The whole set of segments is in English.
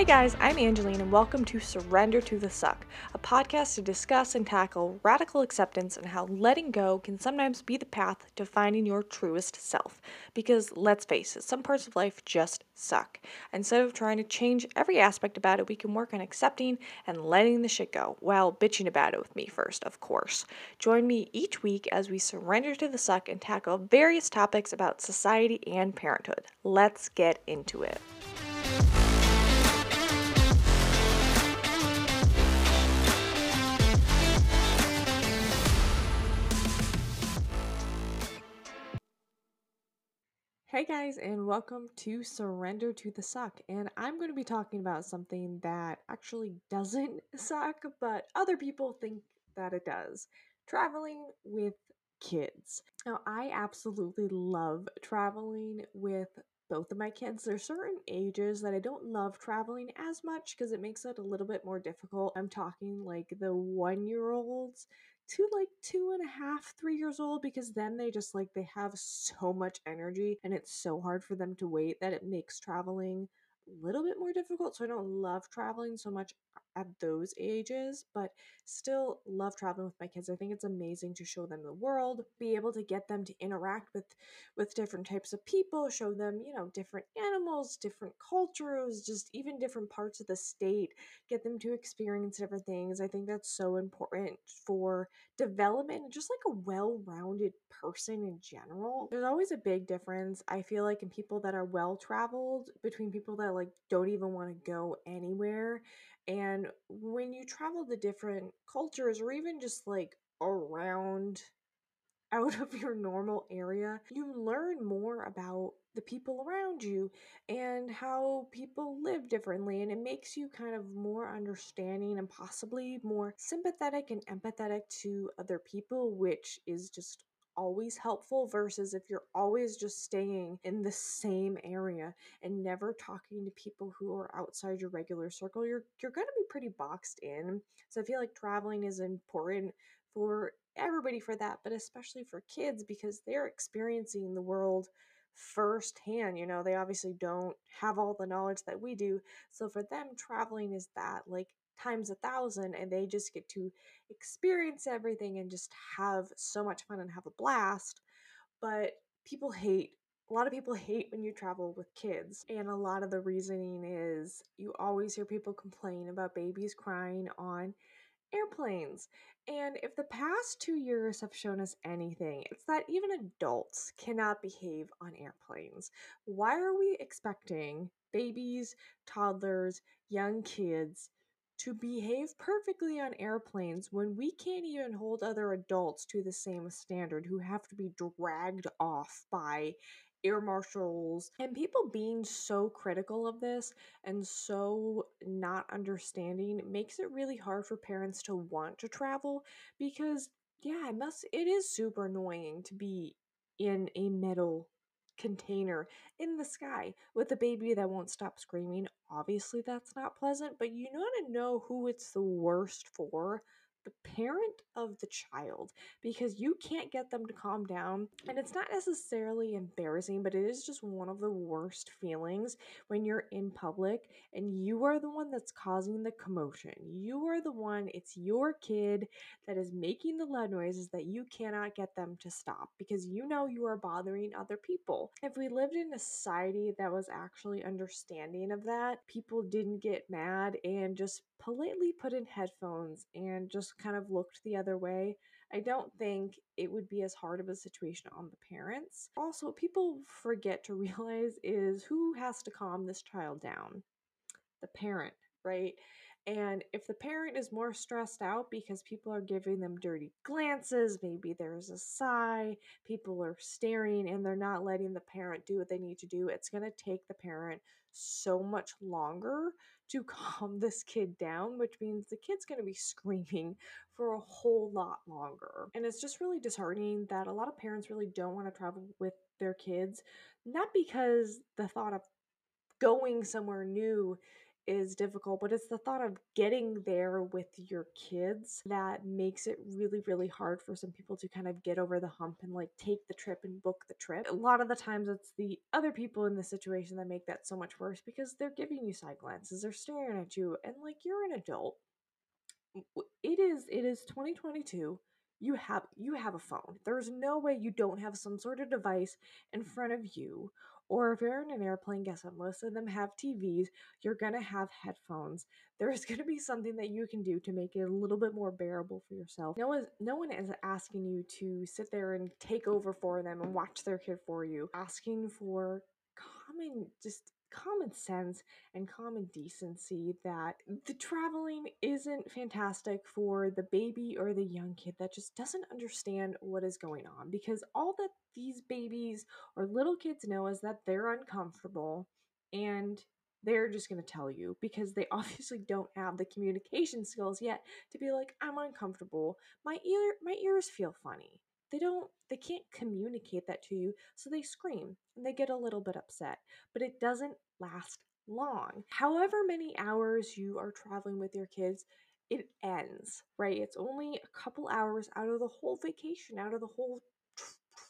Hey guys, I'm Angeline, and welcome to Surrender to the Suck, a podcast to discuss and tackle radical acceptance and how letting go can sometimes be the path to finding your truest self. Because let's face it, some parts of life just suck. Instead of trying to change every aspect about it, we can work on accepting and letting the shit go, while bitching about it with me first, of course. Join me each week as we surrender to the suck and tackle various topics about society and parenthood. Let's get into it. Hey guys, and welcome to Surrender to the Suck. And I'm going to be talking about something that actually doesn't suck, but other people think that it does traveling with kids. Now, I absolutely love traveling with both of my kids. There's certain ages that I don't love traveling as much because it makes it a little bit more difficult. I'm talking like the one year olds to like two and a half, three years old because then they just like they have so much energy and it's so hard for them to wait that it makes traveling little bit more difficult. So I don't love traveling so much at those ages, but still love traveling with my kids. I think it's amazing to show them the world, be able to get them to interact with with different types of people, show them, you know, different animals, different cultures, just even different parts of the state, get them to experience different things. I think that's so important for development, and just like a well-rounded person in general. There's always a big difference I feel like in people that are well traveled between people that like don't even want to go anywhere and when you travel to different cultures or even just like around out of your normal area, you learn more about the people around you and how people live differently. And it makes you kind of more understanding and possibly more sympathetic and empathetic to other people, which is just always helpful versus if you're always just staying in the same area and never talking to people who are outside your regular circle you're you're going to be pretty boxed in. So i feel like traveling is important for everybody for that but especially for kids because they're experiencing the world firsthand you know they obviously don't have all the knowledge that we do. So for them traveling is that like times a thousand and they just get to experience everything and just have so much fun and have a blast. But people hate a lot of people hate when you travel with kids, and a lot of the reasoning is you always hear people complain about babies crying on airplanes. And if the past two years have shown us anything, it's that even adults cannot behave on airplanes. Why are we expecting babies, toddlers, young kids to behave perfectly on airplanes when we can't even hold other adults to the same standard who have to be dragged off by air marshals. And people being so critical of this and so not understanding makes it really hard for parents to want to travel because yeah it must it is super annoying to be in a metal container in the sky with a baby that won't stop screaming. Obviously, that's not pleasant, but you want to know who it's the worst for the parent of the child because you can't get them to calm down. And it's not necessarily embarrassing, but it is just one of the worst feelings when you're in public and you are the one that's causing the commotion. You are the one, it's your kid that is making the loud noises that you cannot get them to stop because you know you are bothering other people. If we lived in a society that was actually understanding of that, people didn't get mad and just politely put in headphones and just kind of looked the other way, I don't think it would be as hard of a situation on the parents. Also, what people forget to realize is who has to calm this child down? The parent, right? And if the parent is more stressed out because people are giving them dirty glances, maybe there's a sigh, people are staring, and they're not letting the parent do what they need to do, it's going to take the parent so much longer to calm this kid down, which means the kid's going to be screaming for a whole lot longer. And it's just really disheartening that a lot of parents really don't want to travel with their kids, not because the thought of going somewhere new is difficult, but it's the thought of getting there with your kids that makes it really, really hard for some people to kind of get over the hump and like take the trip and book the trip. A lot of the times it's the other people in the situation that make that so much worse because they're giving you side glances, they're staring at you, and like you're an adult. It is it is 2022 you have you have a phone. There's no way you don't have some sort of device in front of you. Or if you're in an airplane, guess what? Most of them have TVs. You're gonna have headphones. There's gonna be something that you can do to make it a little bit more bearable for yourself. No one, no one is asking you to sit there and take over for them and watch their kid for you. Asking for common, just common sense and common decency that the traveling isn't fantastic for the baby or the young kid that just doesn't understand what is going on because all that these babies or little kids know is that they're uncomfortable and they're just going to tell you because they obviously don't have the communication skills yet to be like i'm uncomfortable. My ear my ears feel funny they don't they can't communicate that to you so they scream and they get a little bit upset but it doesn't last long. However many hours you are traveling with your kids it ends right? It's only a couple hours out of the whole vacation out of the whole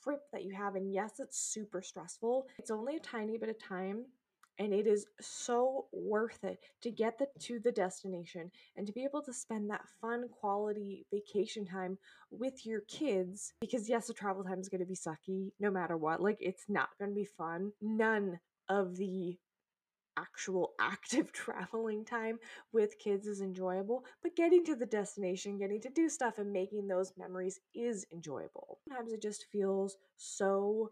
trip that you have and yes it's super stressful. It's only a tiny bit of time and it is so worth it to get the, to the destination and to be able to spend that fun quality vacation time with your kids because yes the travel time is going to be sucky no matter what like it's not going to be fun none of the actual active traveling time with kids is enjoyable, but getting to the destination, getting to do stuff, and making those memories is enjoyable. Sometimes it just feels so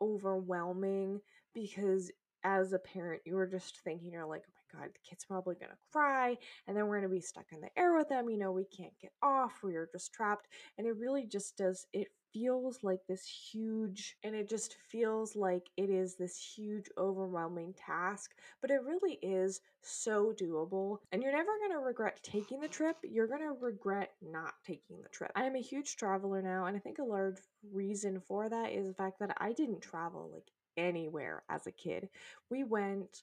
overwhelming because as a parent, you were just thinking, you're like, oh my God, the kid's probably gonna cry, and then we're gonna be stuck in the air with them. You know, we can't get off, we are just trapped. And it really just does, it feels like this huge, and it just feels like it is this huge, overwhelming task, but it really is so doable. And you're never gonna regret taking the trip, you're gonna regret not taking the trip. I am a huge traveler now, and I think a large reason for that is the fact that I didn't travel like anywhere as a kid. We went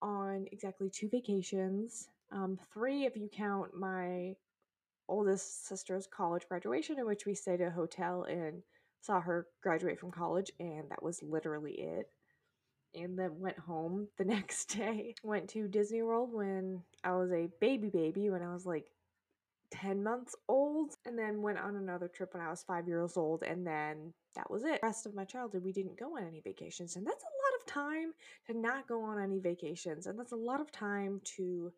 on exactly two vacations, um, three if you count my oldest sister's college graduation, in which we stayed at a hotel and saw her graduate from college, and that was literally it. And then went home the next day. Went to Disney World when I was a baby baby, when I was like 10 months old and then went on another trip when I was five years old and then that was it. The rest of my childhood we didn't go on any vacations and that's a lot of time to not go on any vacations and that's a lot of time to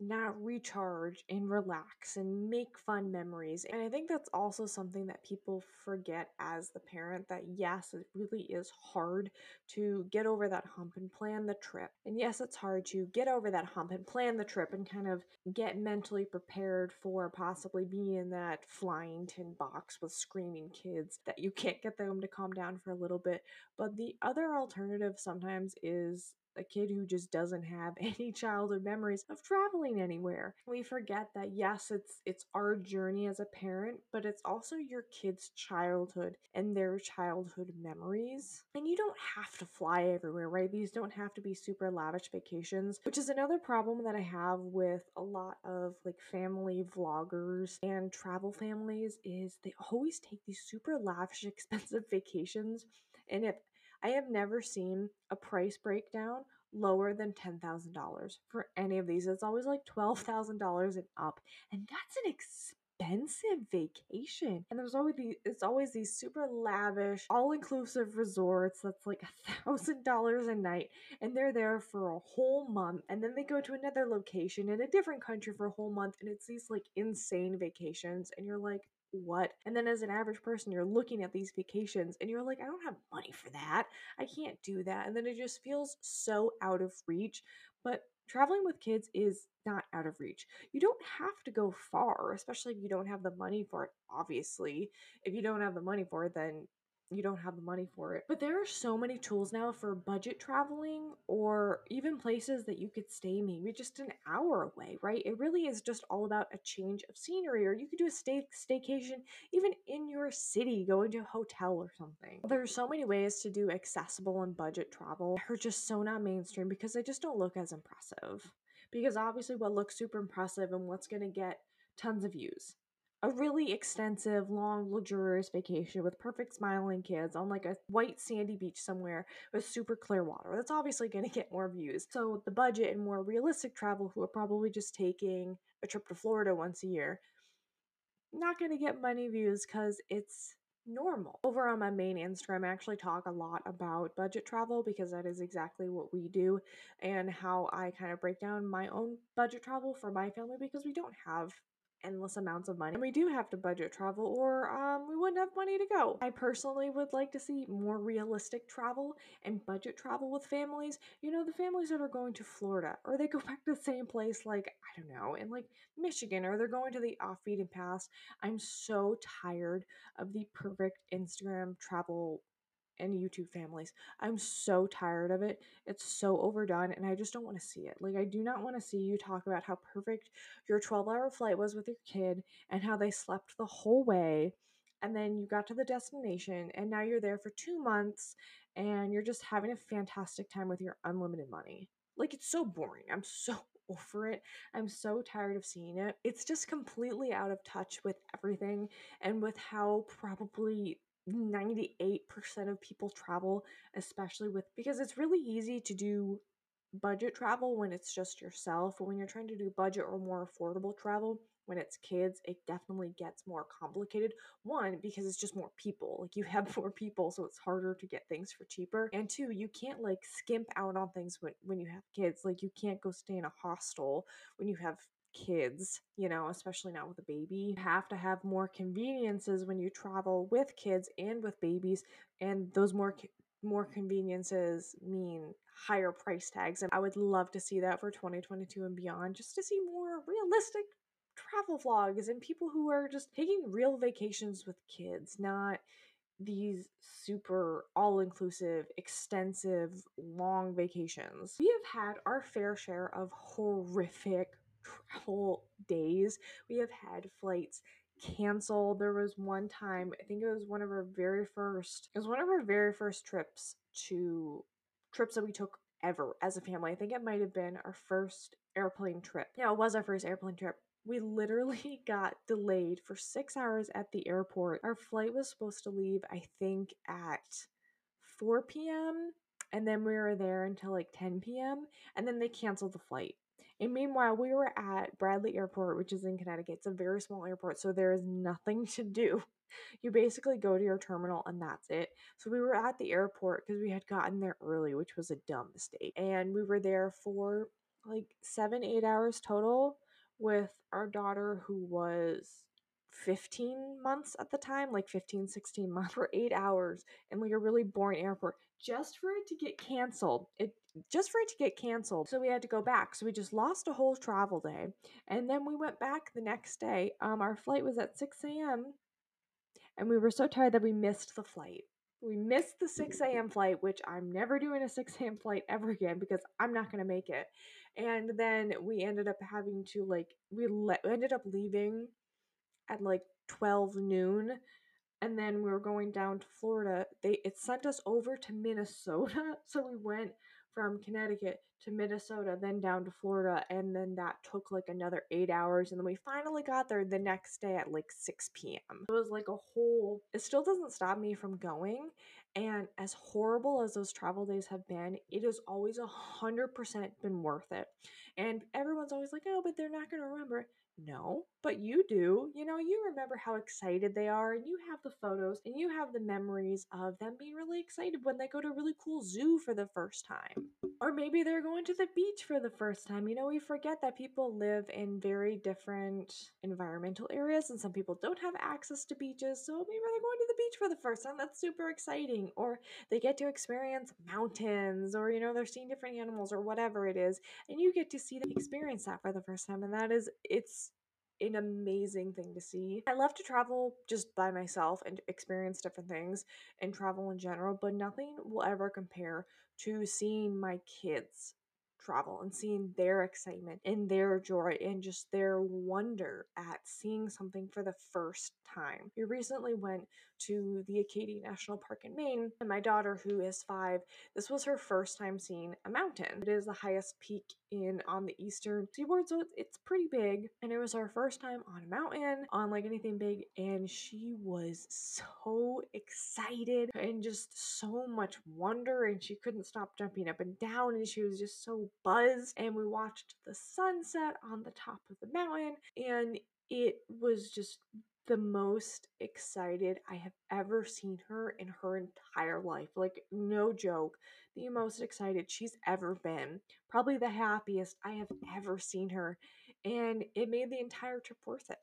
not recharge and relax and make fun memories. And I think that's also something that people forget as the parent that yes, it really is hard to get over that hump and plan the trip. And yes, it's hard to get over that hump and plan the trip and kind of get mentally prepared for possibly being in that flying tin box with screaming kids that you can't get them to calm down for a little bit. But the other alternative sometimes is a kid who just doesn't have any childhood memories of traveling anywhere. We forget that yes, it's it's our journey as a parent, but it's also your kid's childhood and their childhood memories. And you don't have to fly everywhere, right? These don't have to be super lavish vacations, which is another problem that I have with a lot of like family vloggers and travel families is they always take these super lavish expensive vacations and if I have never seen a price breakdown lower than $10,000 for any of these. It's always like $12,000 and up. And that's an expensive vacation. And there's always these, it's always these super lavish, all-inclusive resorts that's like a thousand dollars a night. And they're there for a whole month. And then they go to another location in a different country for a whole month. And it's these like insane vacations. And you're like, what? And then as an average person, you're looking at these vacations and you're like, I don't have money for that. I can't do that. And then it just feels so out of reach. But traveling with kids is not out of reach. You don't have to go far, especially if you don't have the money for it, obviously. If you don't have the money for it, then you don't have the money for it. But there are so many tools now for budget traveling or even places that you could stay maybe just an hour away, right? It really is just all about a change of scenery or you could do a stay staycation even in your city, go into a hotel or something. There's so many ways to do accessible and budget travel. They're just so not mainstream because they just don't look as impressive. because obviously what looks super impressive and what's going to get tons of views a really extensive, long, luxurious vacation with perfect smiling kids on like a white sandy beach somewhere with super clear water. That's obviously going to get more views. So the budget and more realistic travel who are probably just taking a trip to Florida once a year not going to get money views cuz it's normal. Over on my main Instagram, I actually talk a lot about budget travel because that is exactly what we do and how I kind of break down my own budget travel for my family because we don't have endless amounts of money and we do have to budget travel or um, we wouldn't have money to go. I personally would like to see more realistic travel and budget travel with families. You know, the families that are going to Florida or they go back to the same place like, I don't know, in like Michigan or they're going to the off beaten path. I'm so tired of the perfect Instagram travel and YouTube families. I'm so tired of it. It's so overdone and I just don't want to see it. Like, I do not want to see you talk about how perfect your 12 hour flight was with your kid and how they slept the whole way. And then you got to the destination and now you're there for two months and you're just having a fantastic time with your unlimited money. Like, it's so boring. I'm so over it. I'm so tired of seeing it. It's just completely out of touch with everything and with how probably 98% of people travel, especially with because it's really easy to do budget travel when it's just yourself. But when you're trying to do budget or more affordable travel, when it's kids, it definitely gets more complicated. One, because it's just more people. Like you have more people, so it's harder to get things for cheaper. And two, you can't like skimp out on things when, when you have kids. Like you can't go stay in a hostel when you have kids, you know, especially now with a baby. You have to have more conveniences when you travel with kids and with babies, and those more more conveniences mean higher price tags. And I would love to see that for 2022 and beyond, just to see more realistic travel vlogs and people who are just taking real vacations with kids, not these super all inclusive, extensive, long vacations. We have had our fair share of horrific travel days. We have had flights canceled. There was one time, I think it was one of our very first, it was one of our very first trips to trips that we took ever as a family. I think it might have been our first airplane trip. Yeah, it was our first airplane trip. We literally got delayed for six hours at the airport. Our flight was supposed to leave, I think, at 4 p.m. And then we were there until like 10 p.m. And then they canceled the flight. And meanwhile, we were at Bradley Airport, which is in Connecticut. It's a very small airport, so there is nothing to do. You basically go to your terminal and that's it. So we were at the airport because we had gotten there early, which was a dumb mistake. And we were there for like seven, eight hours total with our daughter who was 15 months at the time, like 15, 16 months for eight hours in like a really boring airport just for it to get canceled. It just for it to get canceled. So we had to go back. So we just lost a whole travel day. And then we went back the next day. Um, our flight was at 6 a.m. And we were so tired that we missed the flight. We missed the 6 a.m. flight, which I'm never doing a 6 a.m. flight ever again because I'm not going to make it. And then we ended up having to, like, we le- ended up leaving at like 12 noon and then we were going down to Florida. They it sent us over to Minnesota, so we went from Connecticut to Minnesota, then down to Florida, and then that took like another eight hours, and then we finally got there the next day at like 6 p.m. It was like a whole. It still doesn't stop me from going, and as horrible as those travel days have been, it has always a hundred percent been worth it. And everyone's always like, "Oh, but they're not going to remember." No, but you do. You know, you remember how excited they are, and you have the photos and you have the memories of them being really excited when they go to a really cool zoo for the first time. Or maybe they're going to the beach for the first time. You know, we forget that people live in very different environmental areas, and some people don't have access to beaches, so maybe they're going to the beach for the first time. That's super exciting. Or they get to experience mountains, or, you know, they're seeing different animals, or whatever it is, and you get to see them experience that for the first time, and that is, it's an amazing thing to see. I love to travel just by myself and experience different things and travel in general, but nothing will ever compare to seeing my kids travel and seeing their excitement and their joy and just their wonder at seeing something for the first time. We recently went to the Acadia National Park in Maine, and my daughter, who is five, this was her first time seeing a mountain. It is the highest peak in on the eastern seaboard, so it's pretty big. And it was her first time on a mountain, on like anything big, and she was so excited and just so much wonder, and she couldn't stop jumping up and down, and she was just so buzzed. And we watched the sunset on the top of the mountain, and it was just the most excited I have ever seen her in her entire life. Like, no joke, the most excited she's ever been. Probably the happiest I have ever seen her. And it made the entire trip worth it.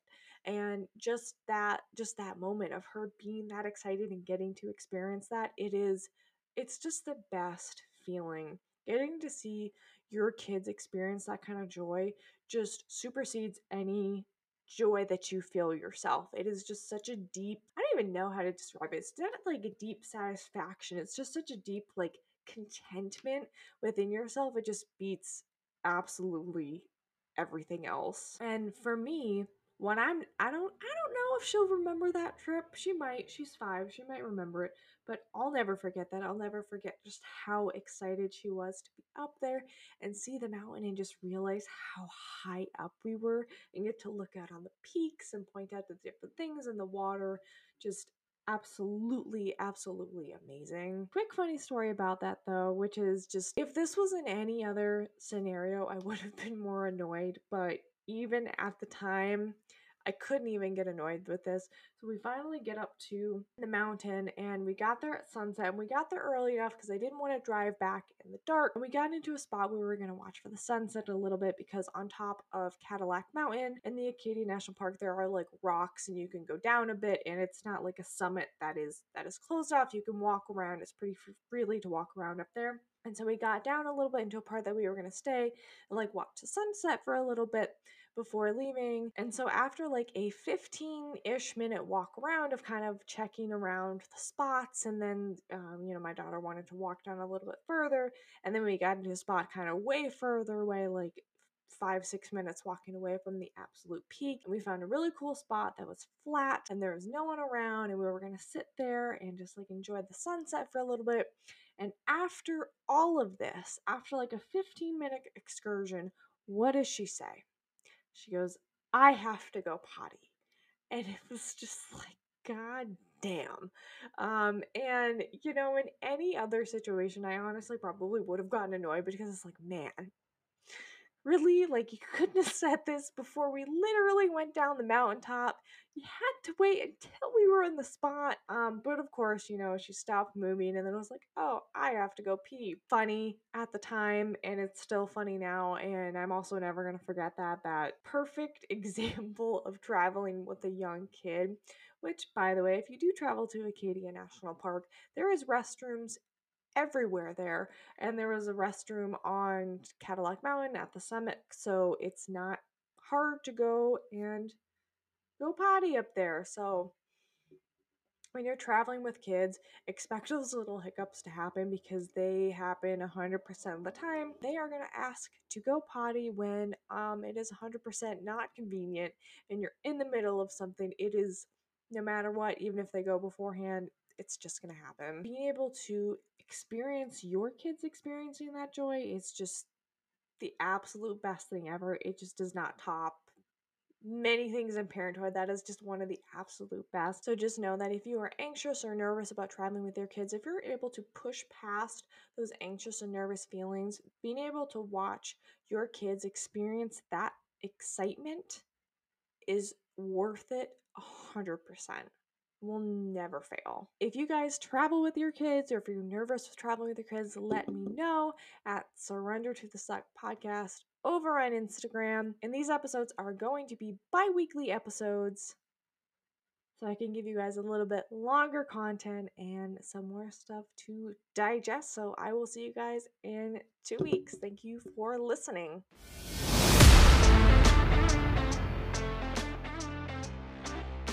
And just that, just that moment of her being that excited and getting to experience that, it is, it's just the best feeling. Getting to see your kids experience that kind of joy just supersedes any joy that you feel yourself. It is just such a deep, I don't even know how to describe it. It's not like a deep satisfaction. It's just such a deep, like, contentment within yourself. It just beats absolutely everything else. And for me, when I'm I don't I don't know if she'll remember that trip. She might. She's 5. She might remember it, but I'll never forget that. I'll never forget just how excited she was to be up there and see the mountain and just realize how high up we were and get to look out on the peaks and point out the different things in the water. Just absolutely, absolutely amazing. Quick funny story about that though, which is just if this was in any other scenario, I would have been more annoyed, but even at the time, I couldn't even get annoyed with this. So we finally get up to the mountain and we got there at sunset and we got there early enough because I didn't want to drive back in the dark. And we got into a spot where we were going to watch for the sunset a little bit because on top of Cadillac Mountain in the Acadia National Park there are like rocks and you can go down a bit and it's not like a summit that is that is closed off. You can walk around. It's pretty freely to walk around up there. And so we got down a little bit into a part that we were going to stay and like watch the sunset for a little bit before leaving. And so after like a 15-ish minute walk around of kind of checking around the spots and then um, you know my daughter wanted to walk down a little bit further and then we got into a spot kind of way further away like five six minutes walking away from the absolute peak. And we found a really cool spot that was flat and there was no one around and we were going to sit there and just like enjoy the sunset for a little bit. And after all of this after like a 15 minute excursion what does she say she goes, I have to go potty. And it was just like, God damn. Um, and, you know, in any other situation, I honestly probably would have gotten annoyed because it's like, man, really? Like, you couldn't have said this before we literally went down the mountaintop. You had to wait until we were in the spot. Um, but of course, you know, she stopped moving and then was like, oh, I have to go pee. Funny at the time, and it's still funny now. And I'm also never going to forget that. That perfect example of traveling with a young kid. Which, by the way, if you do travel to Acadia National Park, there is restrooms everywhere there. And there was a restroom on Cadillac Mountain at the summit, so it's not hard to go and go potty up there. So when you're traveling with kids, expect those little hiccups to happen because they happen 100% of the time. They are going to ask to go potty when um, it is 100% not convenient and you're in the middle of something. It is no matter what, even if they go beforehand, it's just going to happen. Being able to experience your kids experiencing that joy is just the absolute best thing ever. It just does not top many things in parenthood. That is just one of the absolute best. So just know that if you are anxious or nervous about traveling with your kids, if you're able to push past those anxious and nervous feelings, being able to watch your kids experience that excitement is worth it 100% will never fail. If you guys travel with your kids or if you're nervous with traveling with your kids, let me know at Surrender to the Suck podcast over on Instagram. And these episodes are going to be bi weekly episodes. So I can give you guys a little bit longer content and some more stuff to digest. So I will see you guys in two weeks. Thank you for listening.